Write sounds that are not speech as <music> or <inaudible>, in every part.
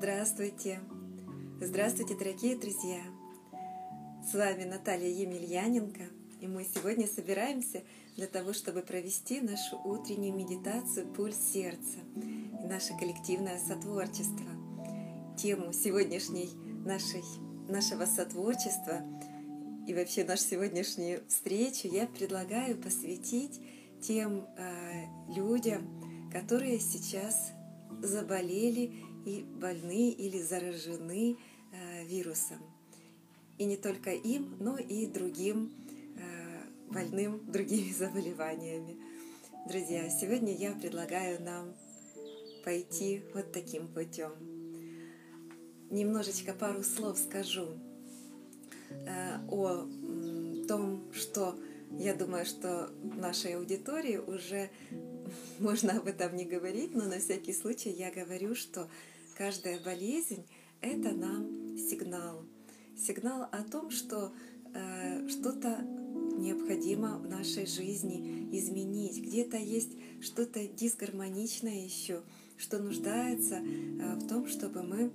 Здравствуйте! Здравствуйте, дорогие друзья! С вами Наталья Емельяненко, и мы сегодня собираемся для того, чтобы провести нашу утреннюю медитацию «Пульс сердца» и наше коллективное сотворчество. Тему сегодняшней нашей, нашего сотворчества и вообще нашу сегодняшнюю встречу я предлагаю посвятить тем э, людям, которые сейчас заболели и больны или заражены э, вирусом. И не только им, но и другим э, больным <laughs> другими заболеваниями. Друзья, сегодня я предлагаю нам пойти вот таким путем. Немножечко пару слов скажу э, о том, что я думаю, что нашей аудитории уже <laughs> можно об этом не говорить, но на всякий случай я говорю, что каждая болезнь — это нам сигнал. Сигнал о том, что э, что-то необходимо в нашей жизни изменить. Где-то есть что-то дисгармоничное еще, что нуждается э, в том, чтобы мы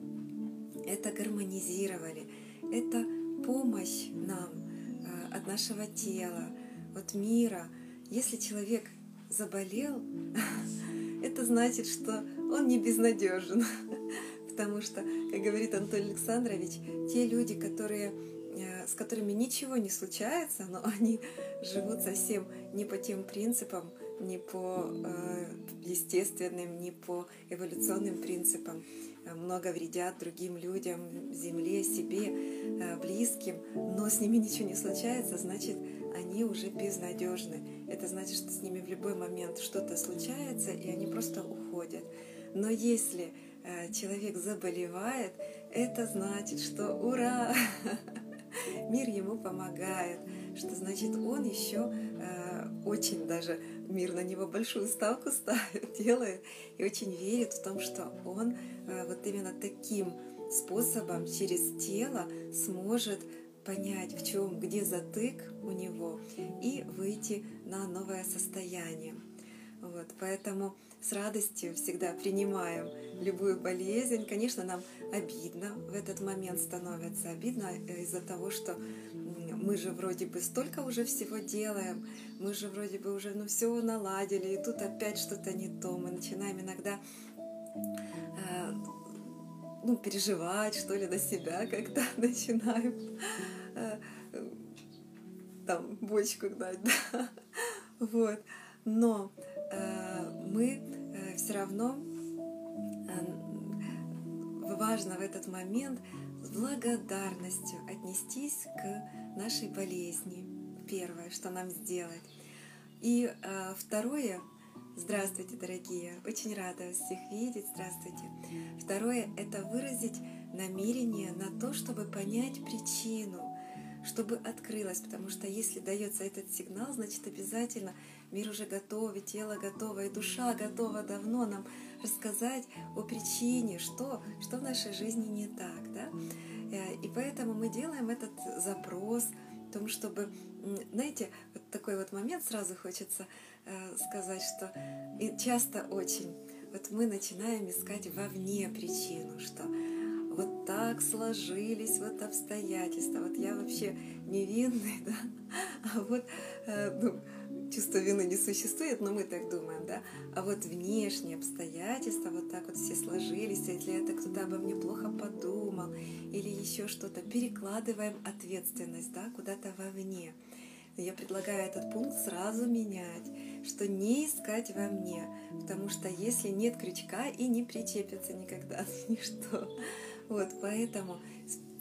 это гармонизировали. Это помощь нам э, от нашего тела, от мира. Если человек заболел, <laughs> это значит, что он не безнадежен. <laughs> Потому что, как говорит Антон Александрович, те люди, которые, э, с которыми ничего не случается, но <laughs> они живут совсем не по тем принципам, не по э, естественным, не по эволюционным принципам, много вредят другим людям, земле, себе, э, близким, но с ними ничего не случается, значит, они уже безнадежны. Это значит, что с ними в любой момент что-то случается, и они просто уходят. Но если э, человек заболевает, это значит, что ура! <laughs> Мир ему помогает, что значит он еще э, очень даже мир на него большую ставку ставит, <laughs> делает и очень верит в том, что он э, вот именно таким способом через тело сможет понять, в чем, где затык у него, и выйти на новое состояние. Вот, поэтому с радостью всегда принимаем любую болезнь. Конечно, нам обидно в этот момент становится. Обидно из-за того, что мы же вроде бы столько уже всего делаем, мы же вроде бы уже ну, все наладили, и тут опять что-то не то. Мы начинаем иногда э, ну, переживать, что ли, на себя, <laughs> когда <laughs> начинаем э, там бочку дать, <laughs> да. Вот. Но э, мы э, все равно э, важно в этот момент с благодарностью отнестись к нашей болезни. Первое, что нам сделать. И э, второе, здравствуйте, дорогие, очень рада всех видеть, здравствуйте. Второе, это выразить намерение на то, чтобы понять причину, чтобы открылась, потому что если дается этот сигнал, значит обязательно мир уже готов, и тело готово, и душа готова давно нам рассказать о причине, что, что в нашей жизни не так. Да? Э, и поэтому мы делаем этот запрос о том, чтобы, знаете, вот такой вот момент сразу хочется э, сказать, что часто очень вот мы начинаем искать вовне причину, что вот так сложились вот обстоятельства, вот я вообще невинный, <laughs> да, а вот э, ну, чувство вины не существует, но мы так думаем, да, а вот внешние обстоятельства вот так вот все сложились, если это кто-то обо мне плохо подумал или еще что-то, перекладываем ответственность, да, куда-то вовне. Я предлагаю этот пункт сразу менять, что не искать во мне, потому что если нет крючка и не причепится никогда <laughs> ничто. Вот, поэтому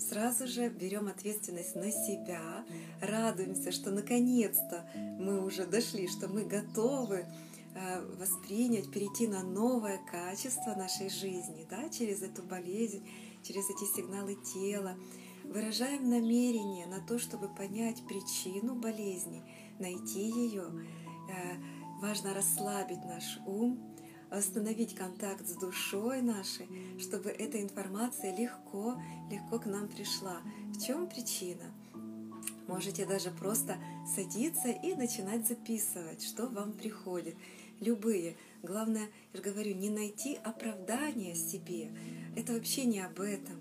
сразу же берем ответственность на себя, радуемся, что наконец-то мы уже дошли, что мы готовы э, воспринять, перейти на новое качество нашей жизни, да, через эту болезнь, через эти сигналы тела. Выражаем намерение на то, чтобы понять причину болезни, найти ее. Э, важно расслабить наш ум, восстановить контакт с душой нашей, чтобы эта информация легко, легко к нам пришла. В чем причина? Можете даже просто садиться и начинать записывать, что вам приходит. Любые главное, я же говорю, не найти оправдания себе. Это вообще не об этом,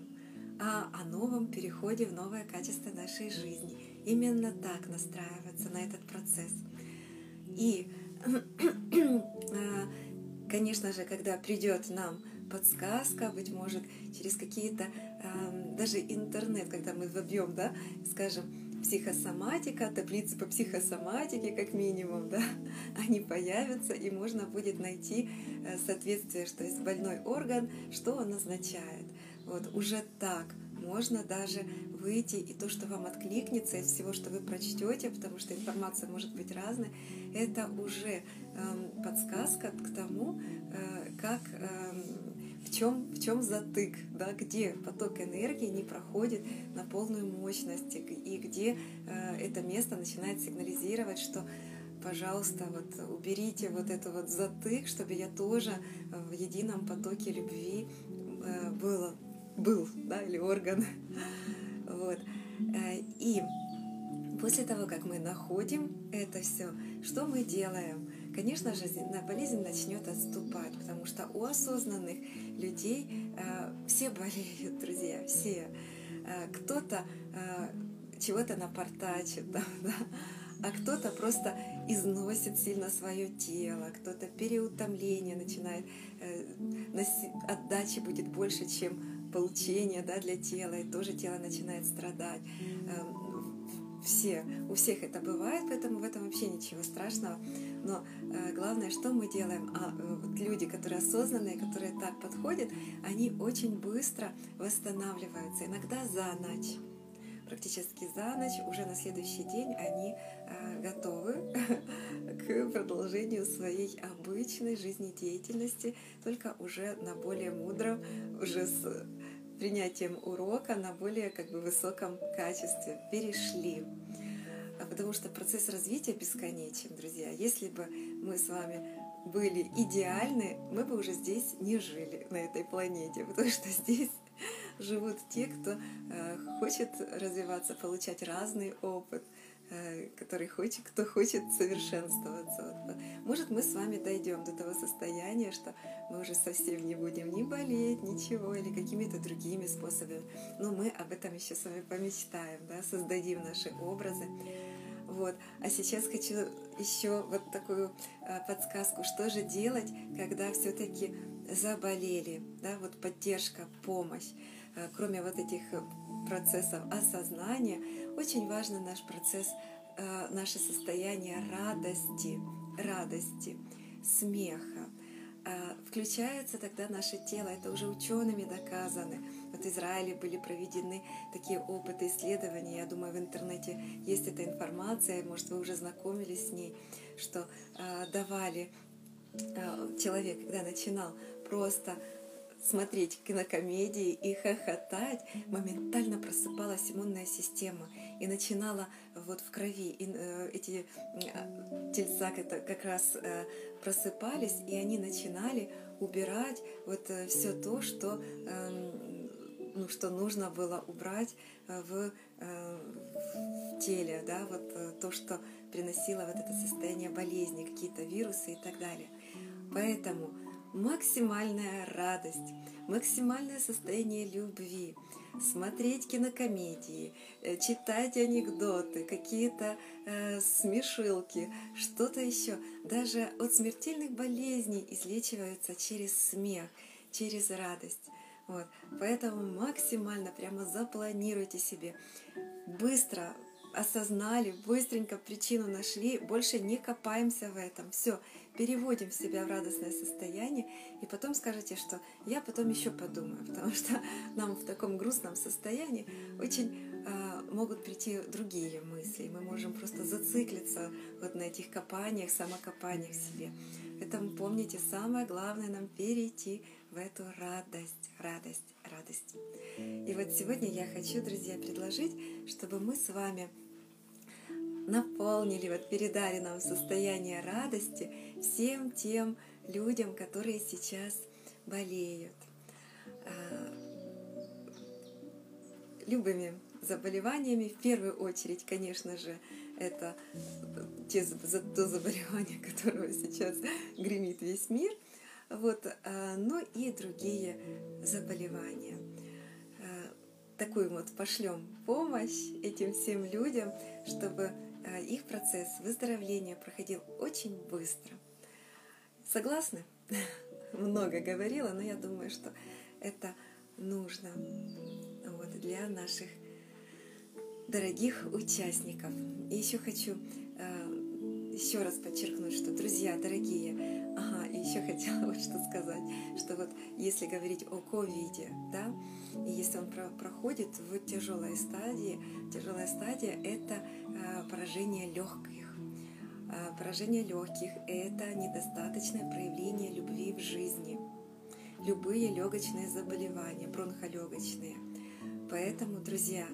а о новом переходе в новое качество нашей жизни. Именно так настраиваться на этот процесс. И, <clears throat> э, конечно же, когда придет нам подсказка, быть может, через какие-то, эм, даже интернет, когда мы вобьем, да, скажем, психосоматика, таблицы по психосоматике как минимум, да, <laughs> они появятся, и можно будет найти э, соответствие, что есть больной орган, что он означает. Вот уже так можно даже выйти, и то, что вам откликнется из всего, что вы прочтете, потому что информация может быть разной, это уже э, подсказка к тому, э, как э, чем, в чем затык, да, где поток энергии не проходит на полную мощность, и где э, это место начинает сигнализировать, что пожалуйста, вот уберите вот это вот затык, чтобы я тоже в едином потоке любви э, было, был, да, или орган. <laughs> Вот. Э, и после того, как мы находим это все, что мы делаем? Конечно же, болезнь начнет отступать, потому что у осознанных людей э, все болеют, друзья, все. Э, кто-то э, чего-то напортачит, <laughs> да, да, а кто-то просто износит сильно свое тело, кто-то переутомление начинает, э, отдачи будет больше, чем получение да, для тела, и тоже тело начинает страдать. Все, у всех это бывает, поэтому в этом вообще ничего страшного. Но э, главное, что мы делаем, а э, вот люди, которые осознанные, которые так подходят, они очень быстро восстанавливаются, иногда за ночь практически за ночь, уже на следующий день они э, готовы <laughs> к продолжению своей обычной жизнедеятельности, только уже на более мудром, уже с принятием урока на более как бы высоком качестве перешли. А потому что процесс развития бесконечен, друзья. Если бы мы с вами были идеальны, мы бы уже здесь не жили на этой планете, потому что здесь живут те, кто э, хочет развиваться, получать разный опыт, который хочет, кто хочет совершенствоваться. Может, мы с вами дойдем до того состояния, что мы уже совсем не будем ни болеть, ничего, или какими-то другими способами. Но мы об этом еще с вами помечтаем, да, создадим наши образы. Вот. А сейчас хочу еще вот такую а, подсказку, что же делать, когда все-таки заболели, да, вот поддержка, помощь. А, кроме вот этих процессов осознания, очень важен наш процесс, э, наше состояние радости, радости, смеха. Э, включается тогда наше тело, это уже учеными доказано. Вот в Израиле были проведены такие опыты, исследования, я думаю, в интернете есть эта информация, может, вы уже знакомились с ней, что э, давали человек, когда начинал просто смотреть кинокомедии и хохотать, моментально просыпалась иммунная система и начинала вот в крови и, э, эти э, тельца это как раз э, просыпались, и они начинали убирать вот э, все то, что, э, ну, что нужно было убрать э, в, э, в теле, да, вот э, то, что приносило вот это состояние болезни, какие-то вирусы и так далее. Поэтому максимальная радость, максимальное состояние любви, смотреть кинокомедии, э, читать анекдоты, какие-то э, смешилки, что-то еще. Даже от смертельных болезней излечиваются через смех, через радость. Вот. Поэтому максимально прямо запланируйте себе. Быстро осознали, быстренько причину нашли, больше не копаемся в этом. Все, переводим себя в радостное состояние, и потом скажете, что я потом еще подумаю, <laughs> потому что нам в таком грустном состоянии очень э, могут прийти другие мысли. Мы можем просто зациклиться вот на этих копаниях, самокопаниях в себе. Поэтому помните, самое главное нам перейти в эту радость, радость, радость. И вот сегодня я хочу, друзья, предложить, чтобы мы с вами наполнили, вот передали нам состояние радости всем тем людям, которые сейчас болеют. А, любыми заболеваниями, в первую очередь, конечно же, это те, за то заболевание, <laughs> которого сейчас гремит весь мир, вот, но и другие заболевания. Такую вот пошлем помощь этим всем людям, чтобы их процесс выздоровления проходил очень быстро. Согласны? <laughs> Много говорила, но я думаю, что это нужно вот, для наших дорогих участников. И еще хочу э, еще раз подчеркнуть, что, друзья, дорогие, ага, еще хотела <laughs> вот что сказать, что вот если говорить о ковиде, да, и если он про проходит в тяжелой стадии, тяжелая стадия – это поражение легких. Э, поражение легких – это недостаточное проявление любви в жизни. Любые легочные заболевания, бронхолегочные. Поэтому, друзья,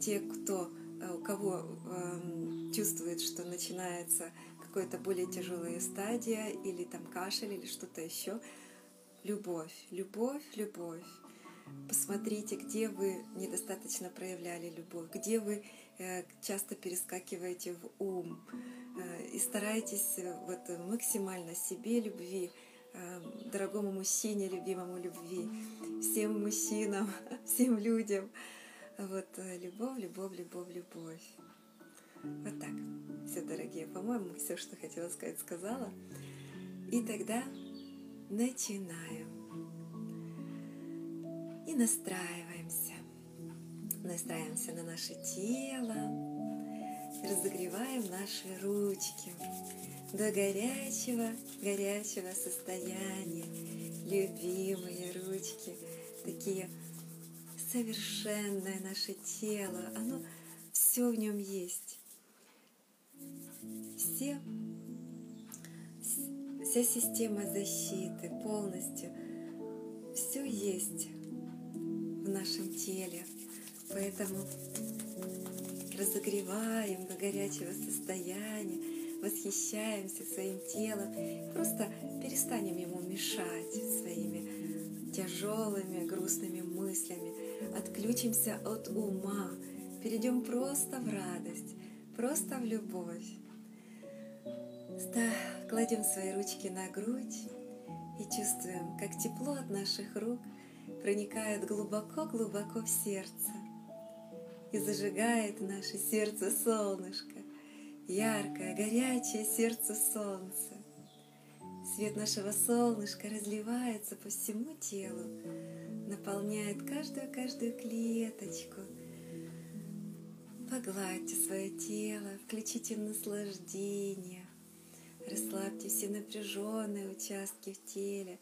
те, кто, э, у кого э, чувствует, что начинается какая-то более тяжелая стадия, или там кашель, или что-то еще, любовь, любовь, любовь. Посмотрите, где вы недостаточно проявляли любовь, где вы часто перескакиваете в ум, э, и старайтесь э, вот максимально себе любви, э, дорогому мужчине, любимому любви, всем мужчинам, <laughs> всем людям. Вот э, любовь, любовь, любовь, любовь. Вот так. Все, дорогие, по-моему, все, что хотела сказать, сказала. И тогда начинаем. И настраиваемся. Настраиваемся на наше тело. Разогреваем наши ручки до горячего, горячего состояния. Любимые ручки, такие совершенное наше тело, оно все в нем есть. Все, вся система защиты полностью, все есть в нашем теле. Поэтому разогреваем до горячего состояния, восхищаемся своим телом, просто перестанем ему мешать своими тяжелыми, грустными мыслями, отключимся от ума, перейдем просто в радость, просто в любовь. Кладем свои ручки на грудь и чувствуем, как тепло от наших рук проникает глубоко-глубоко в сердце и зажигает наше сердце солнышко, яркое, горячее сердце солнца. Свет нашего солнышка разливается по всему телу, наполняет каждую-каждую клеточку. Погладьте свое тело, включите наслаждение, расслабьте все напряженные участки в теле,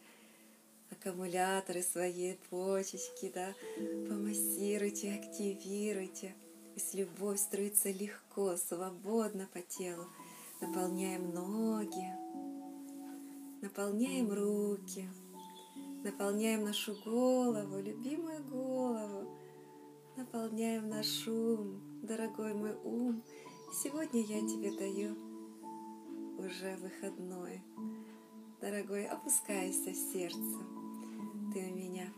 аккумуляторы своей почечки, да, помассируйте, активируйте. Пусть любовь струится легко, свободно по телу. Наполняем ноги, наполняем руки, Наполняем нашу голову, любимую голову. Наполняем наш ум, дорогой мой ум. Сегодня я тебе даю уже выходной. Дорогой, опускайся в сердце. Ты у меня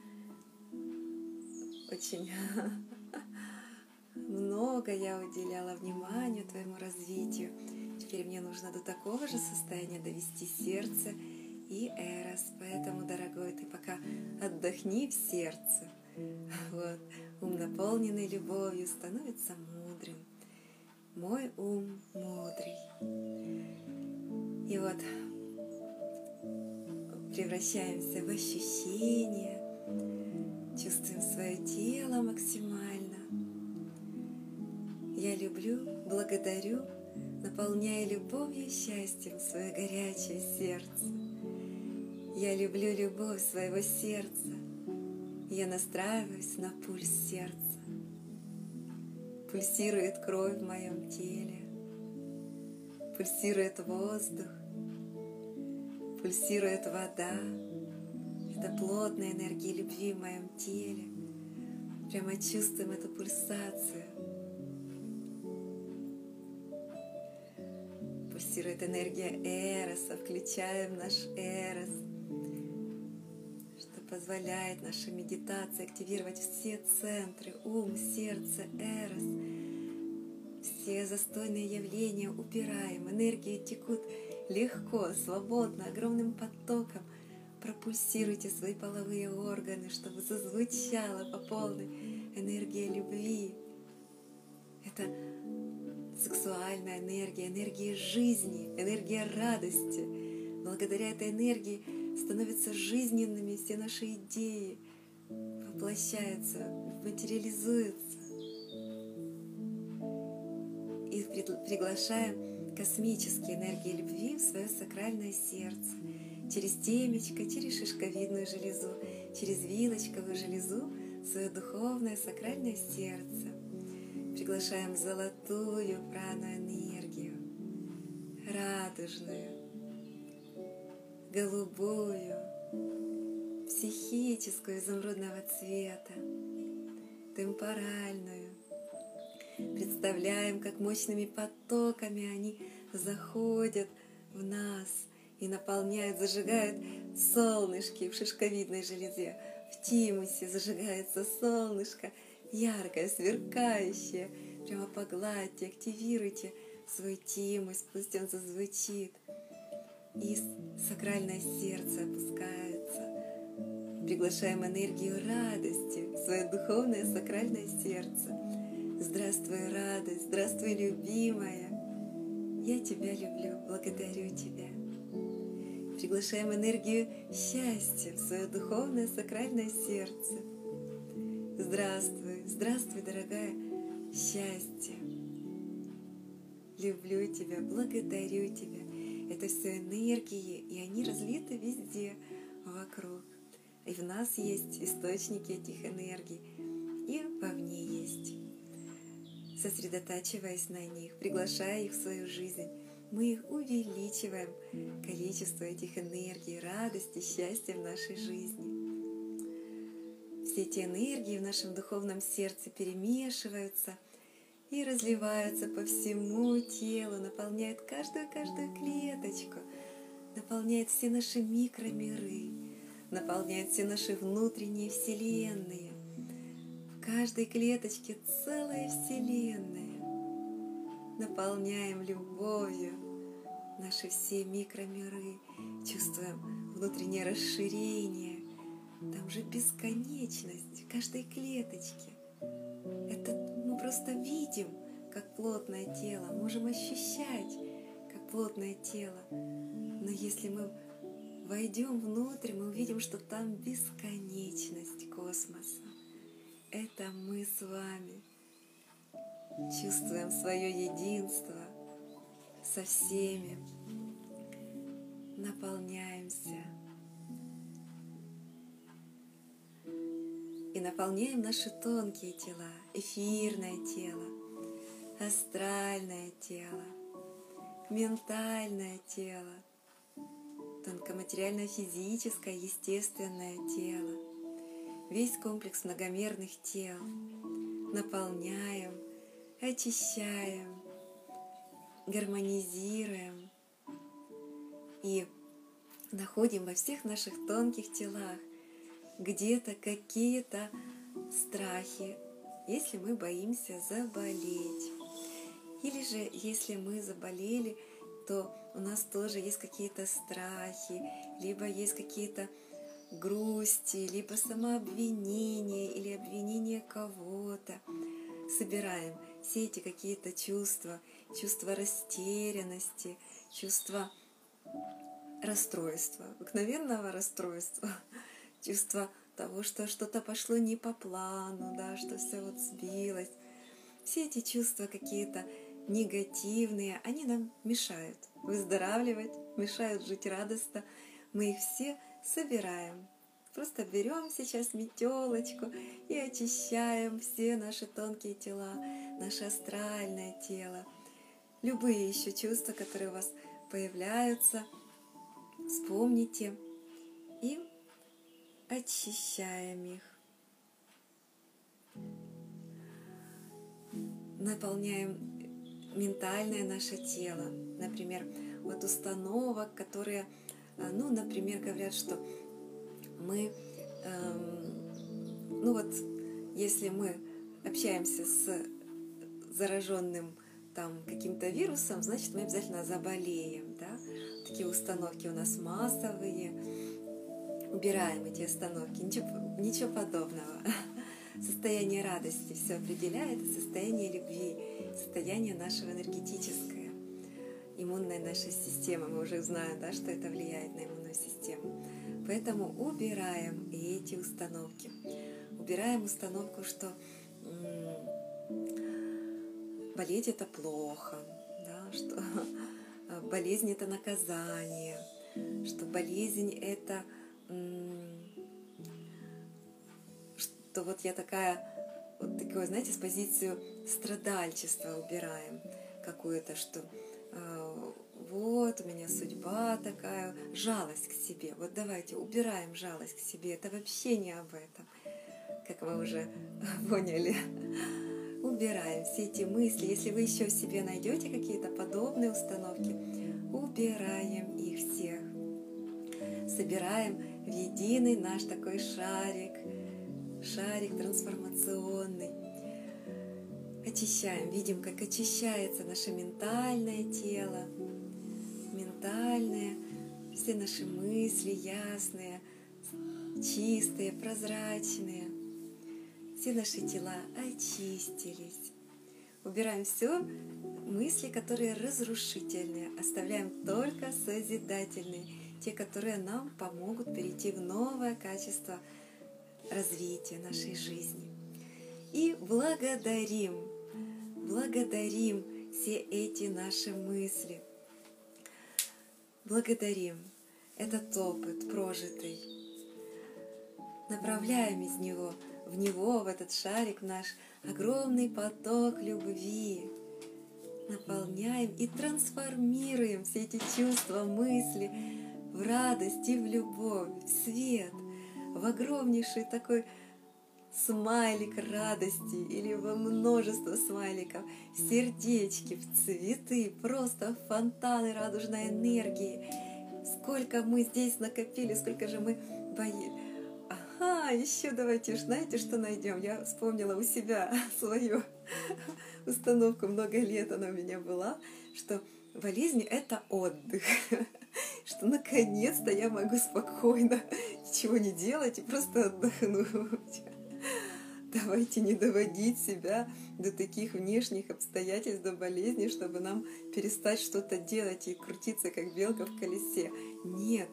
очень <laughs> много я уделяла внимания твоему развитию. Теперь мне нужно до такого же состояния довести сердце и Эрос. Поэтому, дорогой, ты пока отдохни в сердце. <laughs> Вот. Ум, наполненный любовью, становится мудрым. Мой ум мудрый. И вот превращаемся в ощущение, чувствуем свое тело максимально. Я люблю, благодарю, наполняя любовью и счастьем свое горячее сердце. Я люблю любовь своего сердца. Я настраиваюсь на пульс сердца. Пульсирует кровь в моем теле. Пульсирует воздух. Пульсирует вода. Это плотная энергия любви в моем теле. Прямо чувствуем эту пульсацию. Пульсирует энергия Эроса. Включаем наш Эрос позволяет наша медитация активировать все центры, ум, сердце, эрос. все застойные явления убираем, энергии текут легко, свободно, огромным потоком. Пропульсируйте свои половые органы, чтобы зазвучала по полной энергия любви. Это сексуальная энергия, энергия жизни, энергия радости. Благодаря этой энергии становятся жизненными все наши идеи, воплощаются, материализуются. И приглашаем космические энергии любви в свое сакральное сердце через темечко, через шишковидную железу, через вилочковую железу свое духовное сакральное сердце. Приглашаем золотую прану энергию, радужную, голубую, психическую изумрудного цвета, темпоральную. Представляем, как мощными потоками они заходят в нас и наполняют, зажигают солнышки в шишковидной железе. В тимусе зажигается солнышко, яркое, сверкающее. Прямо погладьте, активируйте свой тимус, пусть он зазвучит – и сакральное сердце опускается. Приглашаем энергию радости в свое духовное сакральное сердце. Здравствуй, радость, здравствуй, любимая. Я тебя люблю, благодарю тебя. Приглашаем энергию счастья в свое духовное сакральное сердце. Здравствуй, здравствуй, дорогая, счастье. Люблю тебя, благодарю тебя. Это все энергии, и они разлиты везде вокруг. И в нас есть источники этих энергий, и вовне есть. Сосредотачиваясь на них, приглашая их в свою жизнь, мы увеличиваем, количество этих энергий, радости, счастья в нашей жизни. Все эти энергии в нашем духовном сердце перемешиваются – и разливаются по всему телу, наполняют каждую-каждую клеточку, наполняет все наши микромиры, наполняет все наши внутренние вселенные. Каждой клеточке целая вселенная. Наполняем любовью наши все микромиры, чувствуем внутреннее расширение. Там же бесконечность в каждой клеточке. Это просто видим, как плотное тело, можем ощущать, как плотное тело. Но если мы войдем внутрь, мы увидим, что там бесконечность космоса. Это мы с вами чувствуем свое единство со всеми, наполняемся. И наполняем наши тонкие тела, эфирное тело, астральное тело, ментальное тело, тонкоматериально-физическое, естественное тело, весь комплекс многомерных тел наполняем, очищаем, гармонизируем и находим во всех наших тонких телах где-то какие-то страхи, если мы боимся заболеть. Или же, если мы заболели, то у нас тоже есть какие-то страхи, либо есть какие-то грусти, либо самообвинение или обвинение кого-то. Собираем все эти какие-то чувства, чувства растерянности, чувства расстройства, обыкновенного расстройства <laughs> – чувство того, что что-то пошло не по плану, да, что все вот сбилось. Все эти чувства какие-то негативные, они нам мешают выздоравливать, мешают жить радостно. Мы их все собираем. Просто берем сейчас метелочку и очищаем все наши тонкие тела, наше астральное тело. Любые еще чувства, которые у вас появляются, вспомните и очищаем их. Наполняем ментальное наше тело. Например, вот установок, которые, ну, например, говорят, что мы, эм, ну вот, если мы общаемся с зараженным там каким-то вирусом, значит мы обязательно заболеем. Да? Такие установки у нас массовые. Убираем эти установки. Ничего, ничего подобного. <laughs> Состояние радости все определяет, состояние любви, состояние нашего энергетическое, иммунная наша система. Мы уже знаем, да, что это влияет на иммунную систему. Поэтому убираем и эти установки. Убираем установку, что болеть это плохо, да, что <laughs> болезнь это наказание, что болезнь это что вот я такая, вот такое, знаете, с позицию страдальчества убираем какую-то, что вот у меня судьба такая, жалость к себе. Вот давайте убираем жалость к себе. Это вообще не об этом, как мы уже <laughs> поняли. Убираем все эти мысли. Если вы еще себе найдете какие-то подобные установки, убираем их всех. Собираем в единый наш такой шарик, шарик трансформационный. Очищаем, видим, как очищается наше ментальное тело, ментальное, все наши мысли ясные, чистые, прозрачные. Все наши тела очистились. Убираем все мысли, которые разрушительные, оставляем только созидательные, те, которые нам помогут перейти в новое качество развития нашей жизни. И благодарим, благодарим все эти наши мысли. Благодарим этот опыт прожитый. Направляем из него, в него, в этот шарик, наш огромный поток любви. Наполняем и трансформируем все эти чувства, мысли в радость и в любовь, в свет – в огромнейший такой смайлик радости или во множество смайликов, сердечки, в цветы, просто фонтаны радужной энергии. Сколько мы здесь накопили, сколько же мы бои. Ага, еще давайте, знаете, что найдем? Я вспомнила у себя <laughs> свою установку, много лет она у меня была, что болезнь — это отдых <laughs> что наконец-то я могу спокойно ничего не делать и просто отдохнуть. <laughs> Давайте не доводить себя до таких внешних обстоятельств, до болезней, чтобы нам перестать что-то делать и крутиться, как белка в колесе. Нет,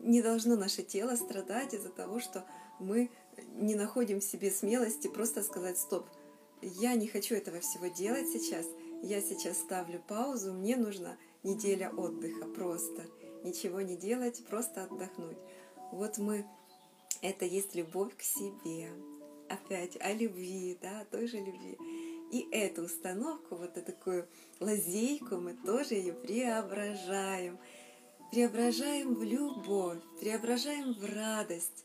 не должно наше тело страдать из-за того, что мы не находим в себе смелости просто сказать «стоп, я не хочу этого всего делать сейчас, я сейчас ставлю паузу, мне нужна неделя отдыха просто» ничего не делать, просто отдохнуть. Вот мы, это есть любовь к себе. Опять о любви, да, той же любви. И эту установку, вот эту такую лазейку, мы тоже ее преображаем. Преображаем в любовь, преображаем в радость.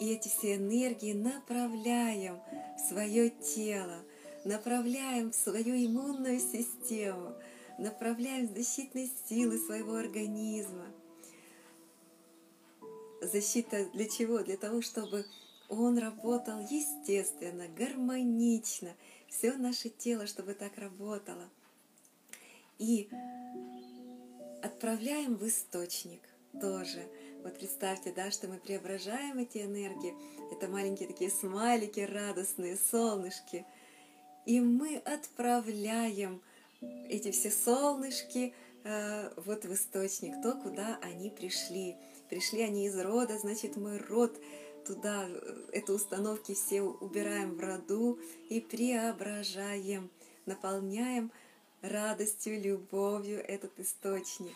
И эти все энергии направляем в свое тело, направляем в свою иммунную систему – направляем защитные силы своего организма. Защита для чего? Для того, чтобы он работал естественно, гармонично, все наше тело, чтобы так работало. И отправляем в источник тоже. Вот представьте, да, что мы преображаем эти энергии. Это маленькие такие смайлики радостные, солнышки. И мы отправляем эти все солнышки э, вот в источник, то, куда они пришли. Пришли они из рода, значит, мы род туда, э, это установки все убираем в роду и преображаем, наполняем радостью, любовью этот источник.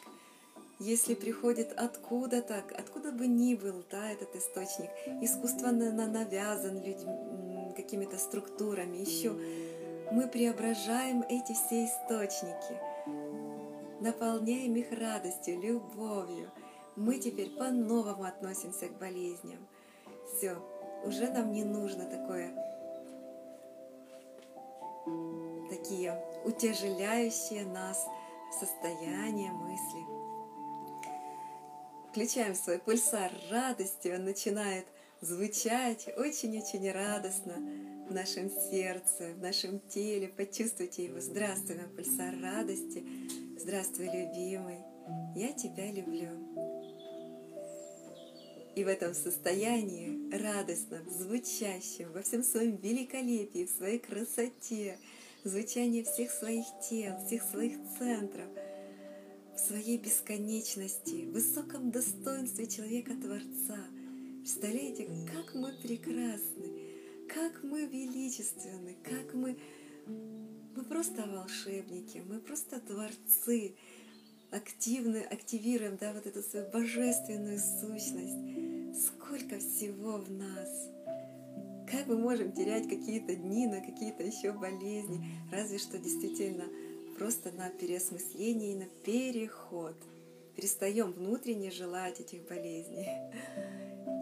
Если приходит откуда-то, откуда бы ни был да, этот источник, искусственно навязан людьми, какими-то структурами, еще мы преображаем эти все источники, наполняем их радостью, любовью. Мы теперь по-новому относимся к болезням. Все, уже нам не нужно такое, такие утяжеляющие нас состояния мысли. Включаем свой пульсар радости, он начинает звучать очень-очень радостно, в нашем сердце, в нашем теле. Почувствуйте его. Здравствуй, мой пульсар радости. Здравствуй, любимый. Я тебя люблю. И в этом состоянии радостном, звучащем, во всем своем великолепии, в своей красоте, звучание всех своих тел, всех своих центров, в своей бесконечности, в высоком достоинстве человека-творца. Представляете, как мы прекрасны, как мы величественны, как мы... Мы просто волшебники, мы просто творцы, активно активируем да, вот эту свою божественную сущность. Сколько всего в нас. Как мы можем терять какие-то дни на какие-то еще болезни, разве что действительно просто на переосмысление и на переход. Перестаем внутренне желать этих болезней.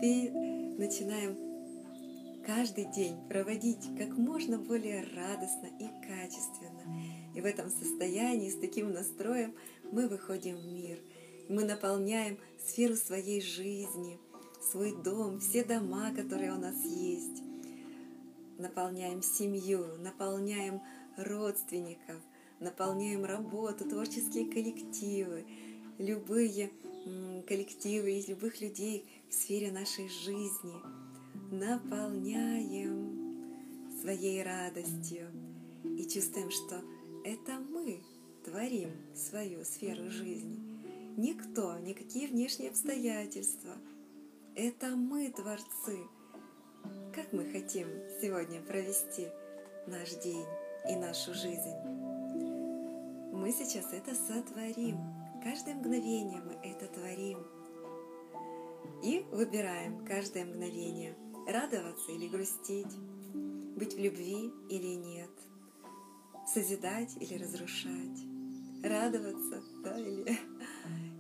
И начинаем каждый день проводить как можно более радостно и качественно. И в этом состоянии, с таким настроем, мы выходим в мир. Мы наполняем сферу своей жизни, свой дом, все дома, которые у нас есть. Наполняем семью, наполняем родственников, наполняем работу, творческие коллективы, любые коллективы из любых людей в сфере нашей жизни. Наполняем своей радостью и чувствуем, что это мы творим свою сферу жизни. Никто, никакие внешние обстоятельства. Это мы творцы. Как мы хотим сегодня провести наш день и нашу жизнь? Мы сейчас это сотворим. Каждое мгновение мы это творим. И выбираем каждое мгновение, радоваться или грустить, быть в любви или нет – созидать или разрушать, радоваться да, или,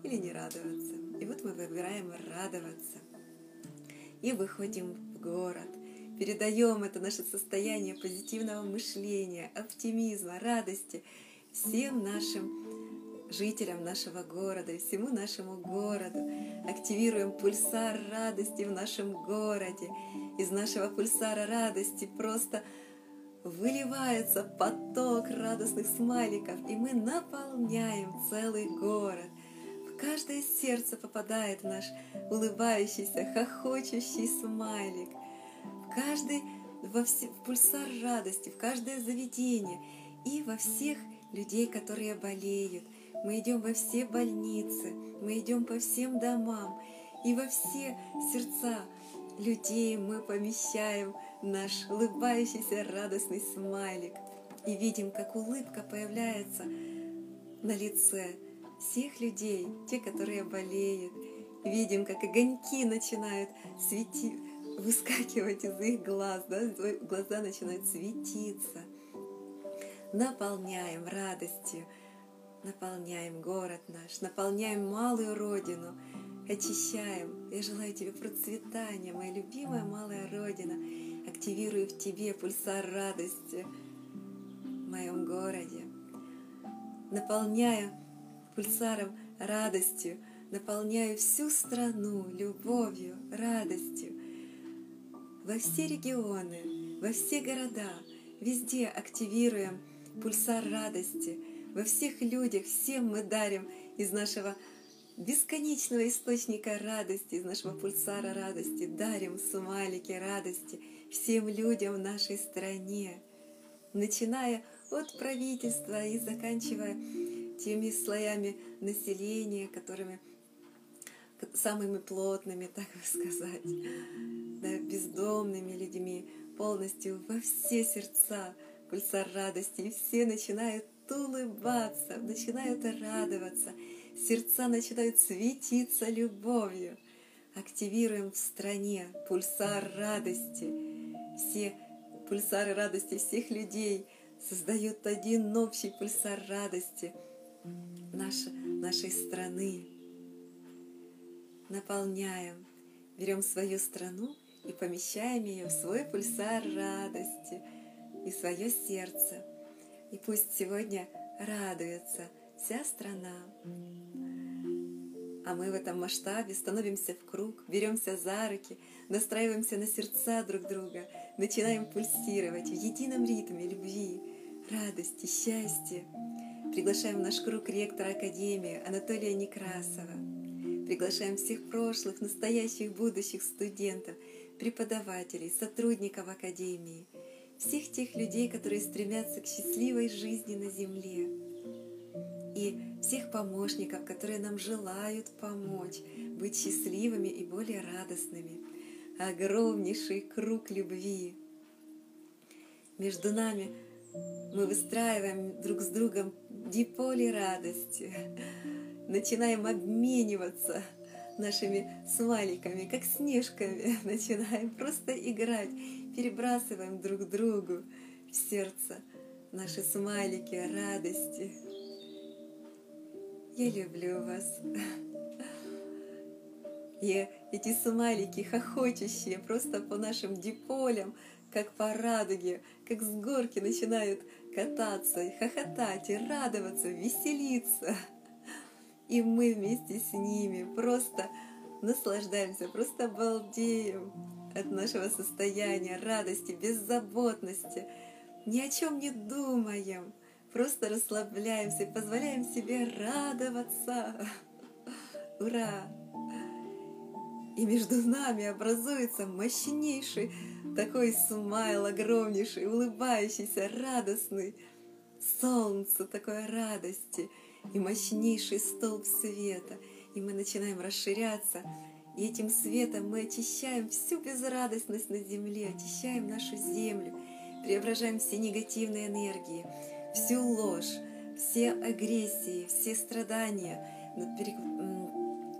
или не радоваться. И вот мы выбираем радоваться и выходим в город, передаем это наше состояние позитивного мышления, оптимизма, радости всем нашим жителям нашего города и всему нашему городу. Активируем пульсар радости в нашем городе. Из нашего пульсара радости просто выливается поток радостных смайликов, и мы наполняем целый город. В каждое сердце попадает наш улыбающийся, хохочущий смайлик. В каждый во все, в пульсар радости, в каждое заведение и во всех людей, которые болеют. Мы идем во все больницы, мы идем по всем домам, и во все сердца людей мы помещаем наш улыбающийся радостный смайлик и видим, как улыбка появляется на лице всех людей, те, которые болеют. Видим, как огоньки начинают светить, выскакивать из их глаз, да? глаза начинают светиться. Наполняем радостью, наполняем город наш, наполняем малую родину, очищаем. Я желаю тебе процветания, моя любимая малая родина активирую в тебе пульсар радости в моем городе, наполняя пульсаром радостью, наполняю всю страну любовью, радостью. Во все регионы, во все города, везде активируем пульсар радости. Во всех людях всем мы дарим из нашего бесконечного источника радости, из нашего пульсара радости, дарим сумалики радости – всем людям в нашей стране, начиная от правительства и заканчивая теми слоями населения, которыми самыми плотными, так сказать, да, бездомными людьми, полностью во все сердца пульсар радости, и все начинают улыбаться, начинают радоваться, сердца начинают светиться любовью. Активируем в стране пульсар радости, все пульсары радости всех людей создают один общий пульсар радости нашей, нашей страны. Наполняем, берем свою страну и помещаем ее в свой пульсар радости и свое сердце. И пусть сегодня радуется вся страна. А мы в этом масштабе становимся в круг, беремся за руки, настраиваемся на сердца друг друга, начинаем пульсировать в едином ритме любви, радости, счастья. Приглашаем в наш круг ректора Академии Анатолия Некрасова. Приглашаем всех прошлых, настоящих, будущих студентов, преподавателей, сотрудников Академии, всех тех людей, которые стремятся к счастливой жизни на Земле, и всех помощников, которые нам желают помочь быть счастливыми и более радостными. Огромнейший круг любви. Между нами мы выстраиваем друг с другом диполи радости, начинаем обмениваться нашими смайликами, как снежками, <laughs> начинаем просто играть, перебрасываем друг другу в сердце наши смайлики радости. Я люблю вас. И эти смайлики хохочущие просто по нашим диполям, как по радуге, как с горки начинают кататься и хохотать, и радоваться, веселиться. И мы вместе с ними просто наслаждаемся, просто балдеем от нашего состояния радости, беззаботности, ни о чем не думаем, просто расслабляемся и позволяем себе радоваться. Ура! И между нами образуется мощнейший такой смайл, огромнейший, улыбающийся, радостный, солнце такой радости и мощнейший столб света. И мы начинаем расширяться, и этим светом мы очищаем всю безрадостность на земле, очищаем нашу землю, преображаем все негативные энергии, всю ложь, все агрессии, все страдания,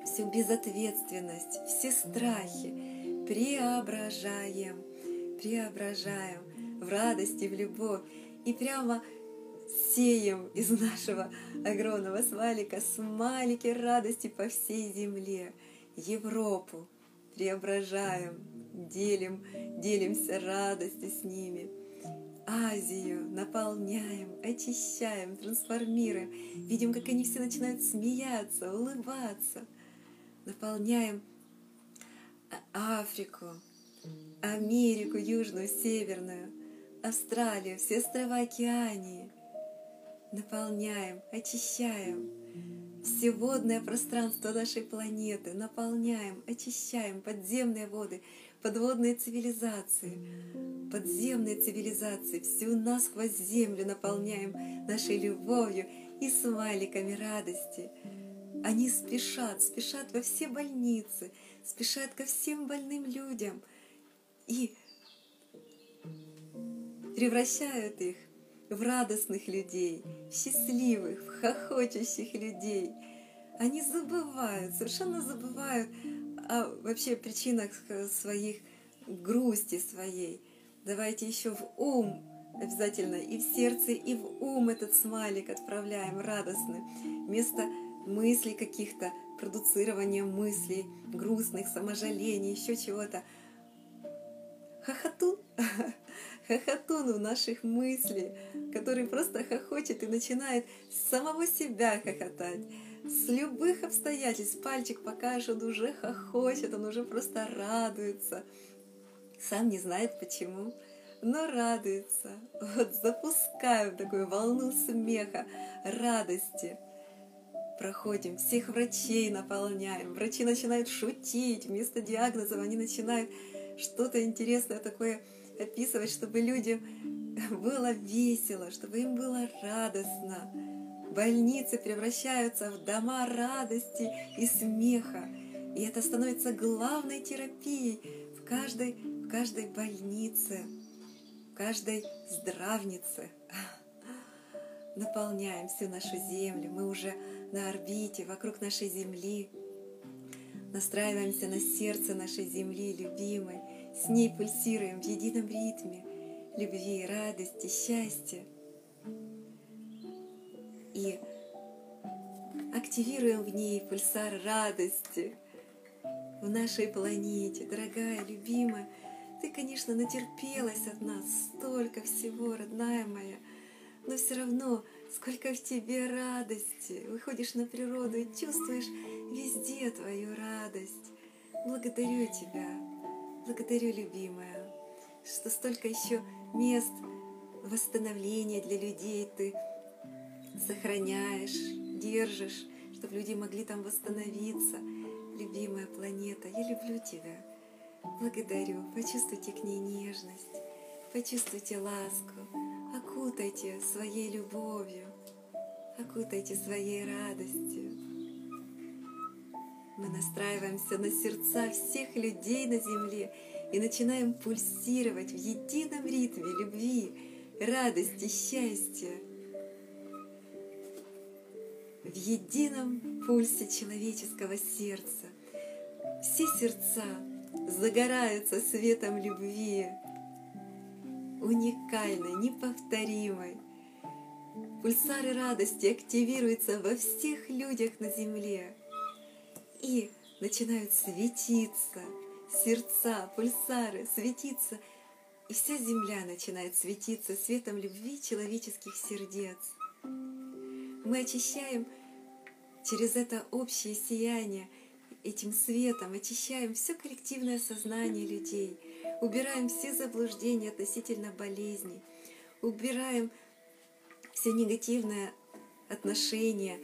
всю безответственность, все страхи преображаем, преображаем в радость и в любовь. И прямо сеем из нашего огромного смайлика смайлики радости по всей земле. Европу преображаем, делим, делимся радостью с ними. Азию наполняем, очищаем, трансформируем. Видим, как они все начинают смеяться, улыбаться – наполняем Африку, Америку Южную, Северную, Австралию, все острова Океании. Наполняем, очищаем все водное пространство нашей планеты, наполняем, очищаем подземные воды, подводные цивилизации, подземные цивилизации, всю насквозь землю наполняем нашей любовью и смайликами радости — они спешат, спешат во все больницы, спешат ко всем больным людям и превращают их в радостных людей, в счастливых, в хохочущих людей. Они забывают, совершенно забывают о вообще причинах своих грусти своей. Давайте еще в ум обязательно и в сердце, и в ум этот смайлик отправляем радостный. Вместо мыслей каких-то, продуцирования мыслей, грустных, саможалений, еще чего-то. Хохотун, <laughs> хохотун в наших мыслей, который просто хохочет и начинает с самого себя хохотать. С любых обстоятельств пальчик покажет, уже хохочет, он уже просто радуется. Сам не знает почему, но радуется. Вот запускаем такую волну смеха, радости – проходим, всех врачей наполняем. Врачи начинают шутить, вместо диагнозов они начинают что-то интересное такое описывать, чтобы людям было весело, чтобы им было радостно. Больницы превращаются в дома радости и смеха. И это становится главной терапией в каждой, в каждой больнице, в каждой здравнице. <laughs> Наполняем всю нашу землю. Мы уже на орбите вокруг нашей Земли. Настраиваемся на сердце нашей Земли, любимой. С ней пульсируем в едином ритме любви, радости, счастья. И активируем в ней пульсар радости в нашей планете. Дорогая, любимая, ты, конечно, натерпелась от нас столько всего, родная моя, но все равно сколько в тебе радости. Выходишь на природу и чувствуешь везде Твою радость. Благодарю Тебя, благодарю, любимая, что столько еще мест восстановления для людей Ты сохраняешь, держишь, чтобы люди могли там восстановиться. Любимая планета, я люблю тебя. Благодарю. Почувствуйте к ней нежность, почувствуйте ласку, окутайте своей любовью, окутайте своей радостью. Мы настраиваемся на сердца всех людей на Земле и начинаем пульсировать в едином ритме любви, радости, счастья в едином пульсе человеческого сердца. Все сердца загораются светом любви, уникальной, неповторимой. Пульсары радости активируются во всех людях на земле и начинают светиться, сердца, пульсары, светиться, и вся земля начинает светиться светом любви человеческих сердец. Мы очищаем через это общее сияние, этим светом, очищаем все коллективное сознание людей, убираем все заблуждения относительно болезней, убираем все негативное отношение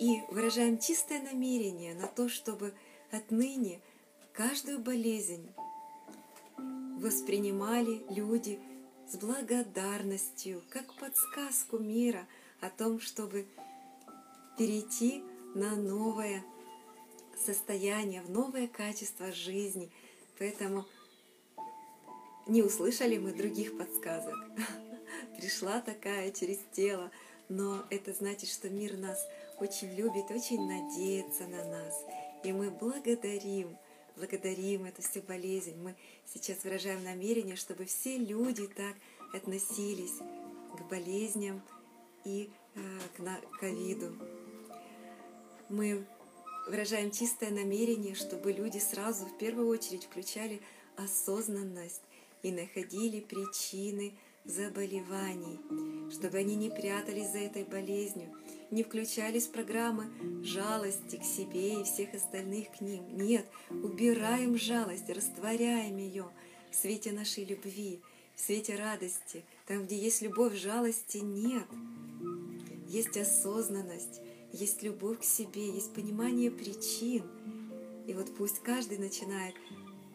и выражаем чистое намерение на то, чтобы отныне каждую болезнь воспринимали люди с благодарностью, как подсказку мира о том, чтобы перейти на новое состояние, в новое качество жизни. Поэтому не услышали мы других подсказок. <laughs> Пришла такая через тело, но это значит, что мир нас очень любит, очень надеется на нас. И мы благодарим, благодарим эту всю болезнь. Мы сейчас выражаем намерение, чтобы все люди так относились к болезням и э, к ковиду мы выражаем чистое намерение, чтобы люди сразу в первую очередь включали осознанность и находили причины заболеваний, чтобы они не прятались за этой болезнью, не включались в программы жалости к себе и всех остальных к ним. Нет, убираем жалость, растворяем ее в свете нашей любви, в свете радости. Там, где есть любовь, жалости нет. Есть осознанность, есть любовь к себе, есть понимание причин. И вот пусть каждый начинает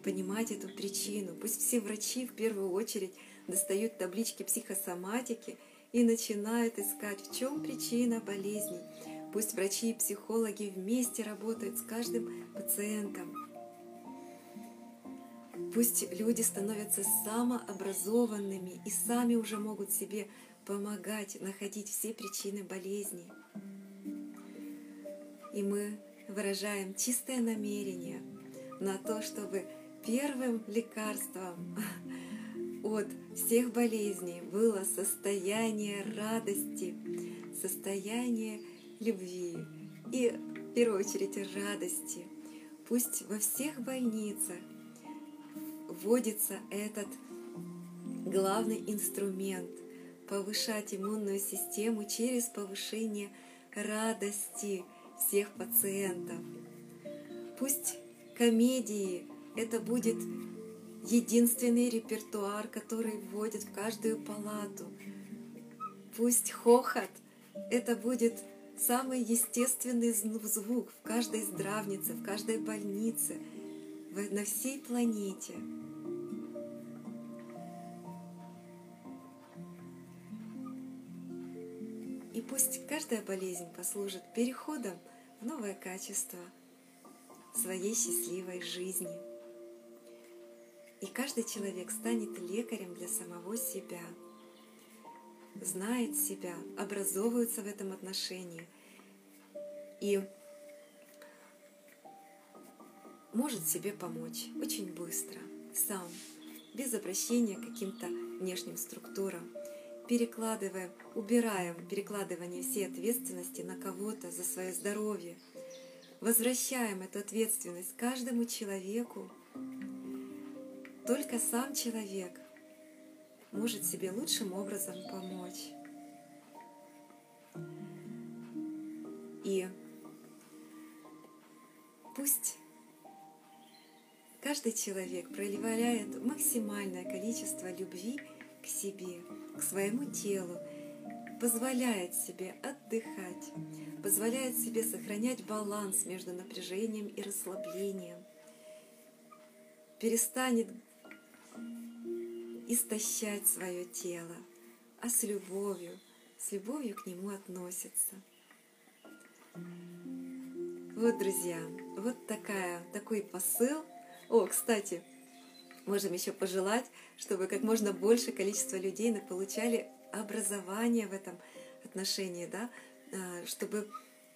понимать эту причину. Пусть все врачи в первую очередь достают таблички психосоматики и начинают искать, в чем причина болезней. Пусть врачи и психологи вместе работают с каждым пациентом. Пусть люди становятся самообразованными и сами уже могут себе помогать находить все причины болезней и мы выражаем чистое намерение на то, чтобы первым лекарством <laughs> от всех болезней было состояние радости, состояние любви и в первую очередь радости. Пусть во всех больницах вводится этот главный инструмент повышать иммунную систему через повышение радости, всех пациентов. Пусть комедии это будет единственный репертуар, который вводит в каждую палату. Пусть хохот это будет самый естественный звук в каждой здравнице, в каждой больнице, на всей планете. Пусть каждая болезнь послужит переходом в новое качество своей счастливой жизни. И каждый человек станет лекарем для самого себя, знает себя, образовывается в этом отношении и может себе помочь очень быстро, сам, без обращения к каким-то внешним структурам перекладываем, убираем перекладывание всей ответственности на кого-то за свое здоровье, возвращаем эту ответственность каждому человеку. Только сам человек может себе лучшим образом помочь. И пусть каждый человек проявляет максимальное количество любви к себе, к своему телу, позволяет себе отдыхать, позволяет себе сохранять баланс между напряжением и расслаблением, перестанет истощать свое тело, а с любовью, с любовью к нему относится. Вот, друзья, вот такая, такой посыл. О, кстати, можем еще пожелать, чтобы как можно больше количество людей получали образование в этом отношении, да, а, чтобы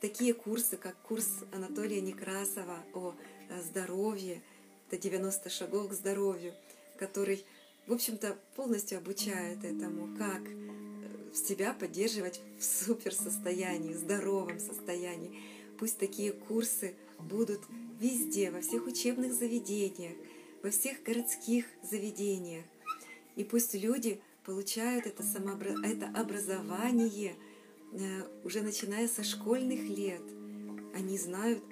такие курсы, как курс Анатолия Некрасова о здоровье, это 90 шагов к здоровью, который, в общем-то, полностью обучает этому, как э, себя поддерживать в супер состоянии, в здоровом состоянии. Пусть такие курсы будут везде, во всех учебных заведениях, во всех городских заведениях. И пусть люди получают это, самообра... это образование э, уже начиная со школьных лет. Они знают,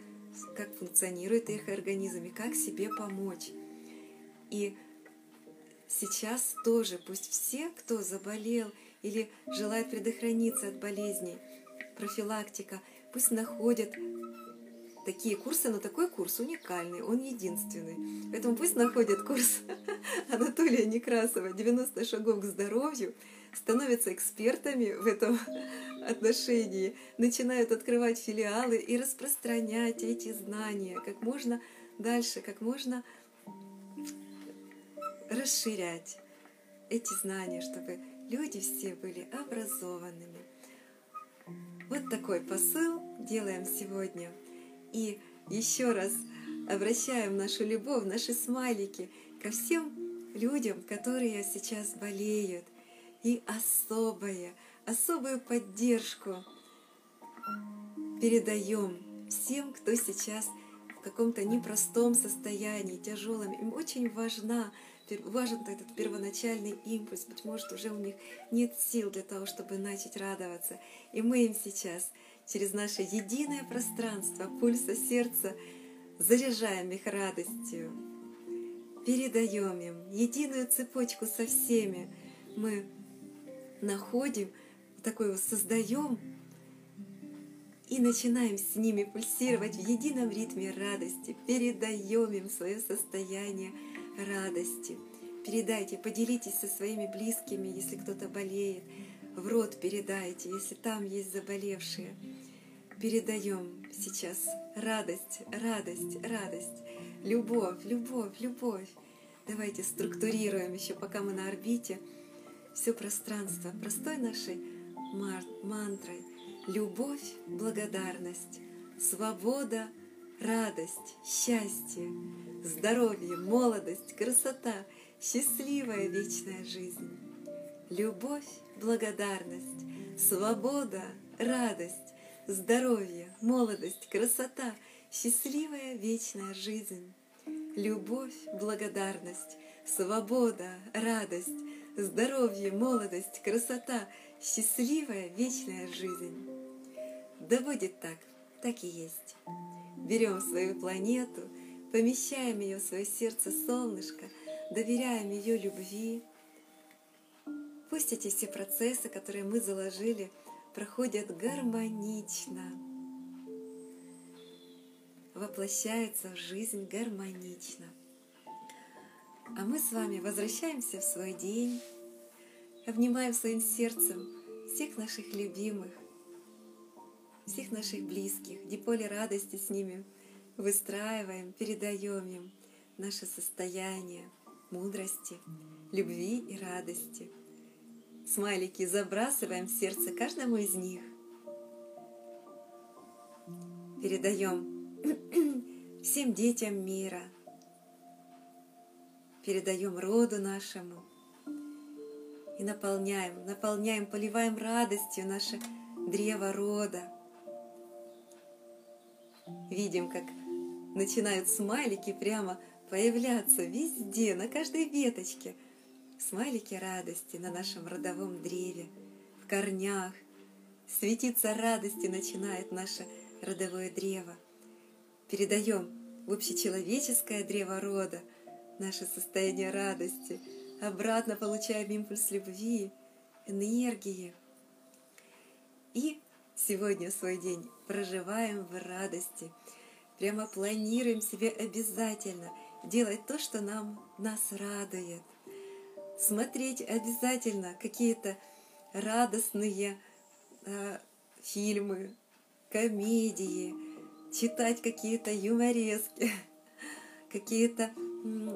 как функционирует их организм и как себе помочь. И сейчас тоже пусть все, кто заболел или желает предохраниться от болезней, профилактика, пусть находят такие курсы, но такой курс уникальный, он единственный. Поэтому пусть находят курс <laughs> Анатолия Некрасова «90 шагов к здоровью», становятся экспертами в этом <laughs> отношении, начинают открывать филиалы и распространять эти знания как можно дальше, как можно расширять эти знания, чтобы люди все были образованными. Вот такой посыл делаем сегодня – и еще раз обращаем нашу любовь, наши смайлики ко всем людям, которые сейчас болеют. И особое, особую поддержку передаем всем, кто сейчас в каком-то непростом состоянии, тяжелом. Им очень важна, важен этот первоначальный импульс. Быть может, уже у них нет сил для того, чтобы начать радоваться. И мы им сейчас – через наше единое пространство пульса сердца заряжаем их радостью, передаем им единую цепочку со всеми. Мы находим, такой создаем и начинаем с ними пульсировать в едином ритме радости, передаем им свое состояние радости. Передайте, поделитесь со своими близкими, если кто-то болеет, в рот передайте, если там есть заболевшие. Передаем сейчас радость, радость, радость, любовь, любовь, любовь. Давайте структурируем еще, пока мы на орбите, все пространство простой нашей мантрой. Любовь, благодарность, свобода, радость, счастье, здоровье, молодость, красота, счастливая вечная жизнь. Любовь, благодарность, свобода, радость, здоровье, молодость, красота, счастливая вечная жизнь. Любовь, благодарность, свобода, радость, здоровье, молодость, красота, счастливая вечная жизнь. Да будет так, так и есть. Берем свою планету, помещаем ее в свое сердце солнышко, доверяем ее любви, Пусть эти все процессы, которые мы заложили, проходят гармонично, воплощаются в жизнь гармонично. А мы с вами возвращаемся в свой день, обнимаем своим сердцем всех наших любимых, всех наших близких, диполе радости с ними выстраиваем, передаем им наше состояние мудрости, любви и радости – Смайлики забрасываем в сердце каждому из них. Передаем <clears throat> всем детям мира. Передаем роду нашему. И наполняем, наполняем, поливаем радостью наше древо рода. Видим, как начинают смайлики прямо появляться везде, на каждой веточке – смайлики радости на нашем родовом древе, в корнях. Светиться радости начинает наше родовое древо. передаем в общечеловеческое древо рода наше состояние радости, обратно получаем импульс любви, энергии. И сегодня свой день проживаем в радости, прямо планируем себе обязательно делать то, что нам нас радует, смотреть обязательно какие-то радостные э, фильмы, комедии, читать какие-то юморески, <laughs> какие-то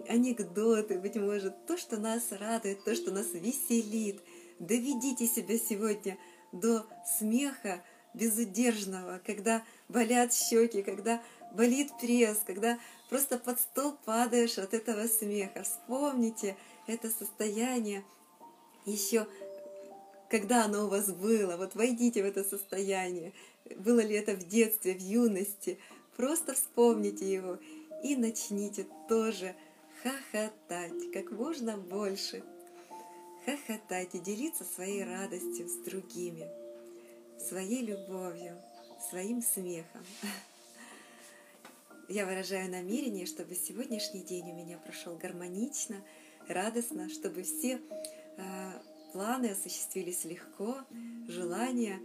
анекдоты, быть может, то, что нас радует, то, что нас веселит. Доведите себя сегодня до смеха безудержного, когда болят щеки, когда болит пресс, когда просто под стол падаешь от этого смеха. Вспомните это состояние еще когда оно у вас было, вот войдите в это состояние, было ли это в детстве, в юности, просто вспомните его и начните тоже хохотать как можно больше, хохотать и делиться своей радостью с другими, своей любовью, своим смехом. Я выражаю намерение, чтобы сегодняшний день у меня прошел гармонично, радостно, чтобы все а, Планы осуществились легко, желания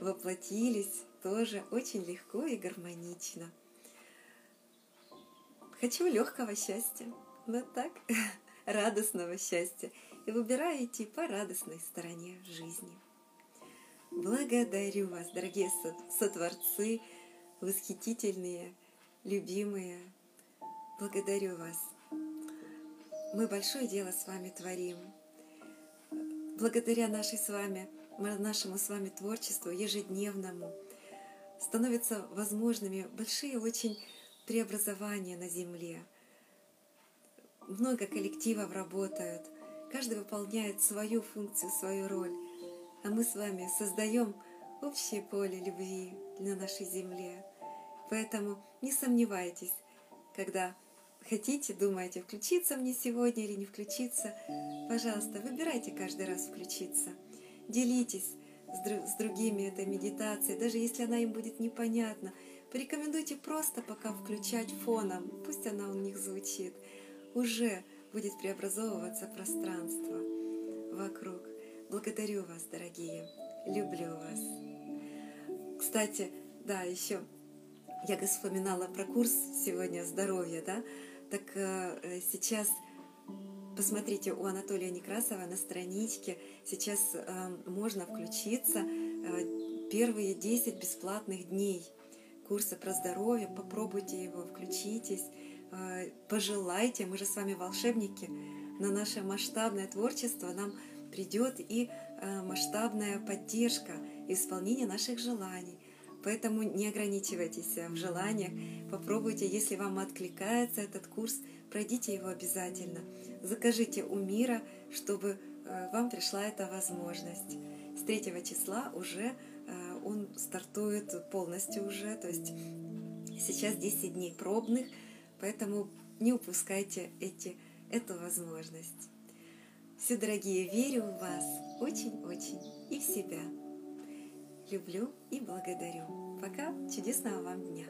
воплотились тоже очень легко и гармонично. Хочу легкого счастья, вот так, <laughs> радостного счастья, и выбираю идти по радостной стороне жизни. Благодарю вас, дорогие сотворцы, восхитительные, любимые. Благодарю вас. Мы большое дело с вами творим – благодаря нашей с вами, нашему с вами творчеству ежедневному становятся возможными большие очень преобразования на Земле. Много коллективов работают, каждый выполняет свою функцию, свою роль, а мы с вами создаем общее поле любви на нашей Земле. Поэтому не сомневайтесь, когда хотите, думаете, включиться мне сегодня или не включиться, пожалуйста, выбирайте каждый раз включиться. Делитесь с, друг, с другими этой медитацией, даже если она им будет непонятна. Порекомендуйте просто пока включать фоном, пусть она у них звучит. Уже будет преобразовываться пространство вокруг. Благодарю вас, дорогие. Люблю вас. Кстати, да, еще я вспоминала про курс сегодня здоровья, да, так э, сейчас посмотрите у Анатолия Некрасова на страничке, сейчас э, можно включиться э, первые 10 бесплатных дней курса про здоровье, попробуйте его, включитесь, пожелайте, мы же с вами волшебники, на наше масштабное творчество нам придет и масштабная поддержка и исполнение наших желаний. Поэтому не ограничивайтесь в желаниях, попробуйте, если вам откликается этот курс, пройдите его обязательно. Закажите у мира, чтобы э, вам пришла эта возможность. С 3 числа уже э, он стартует полностью уже, то есть сейчас 10 дней пробных, поэтому не упускайте эти, эту возможность. Все, дорогие, верю в вас очень-очень и в себя люблю и благодарю. Пока, чудесного вам дня!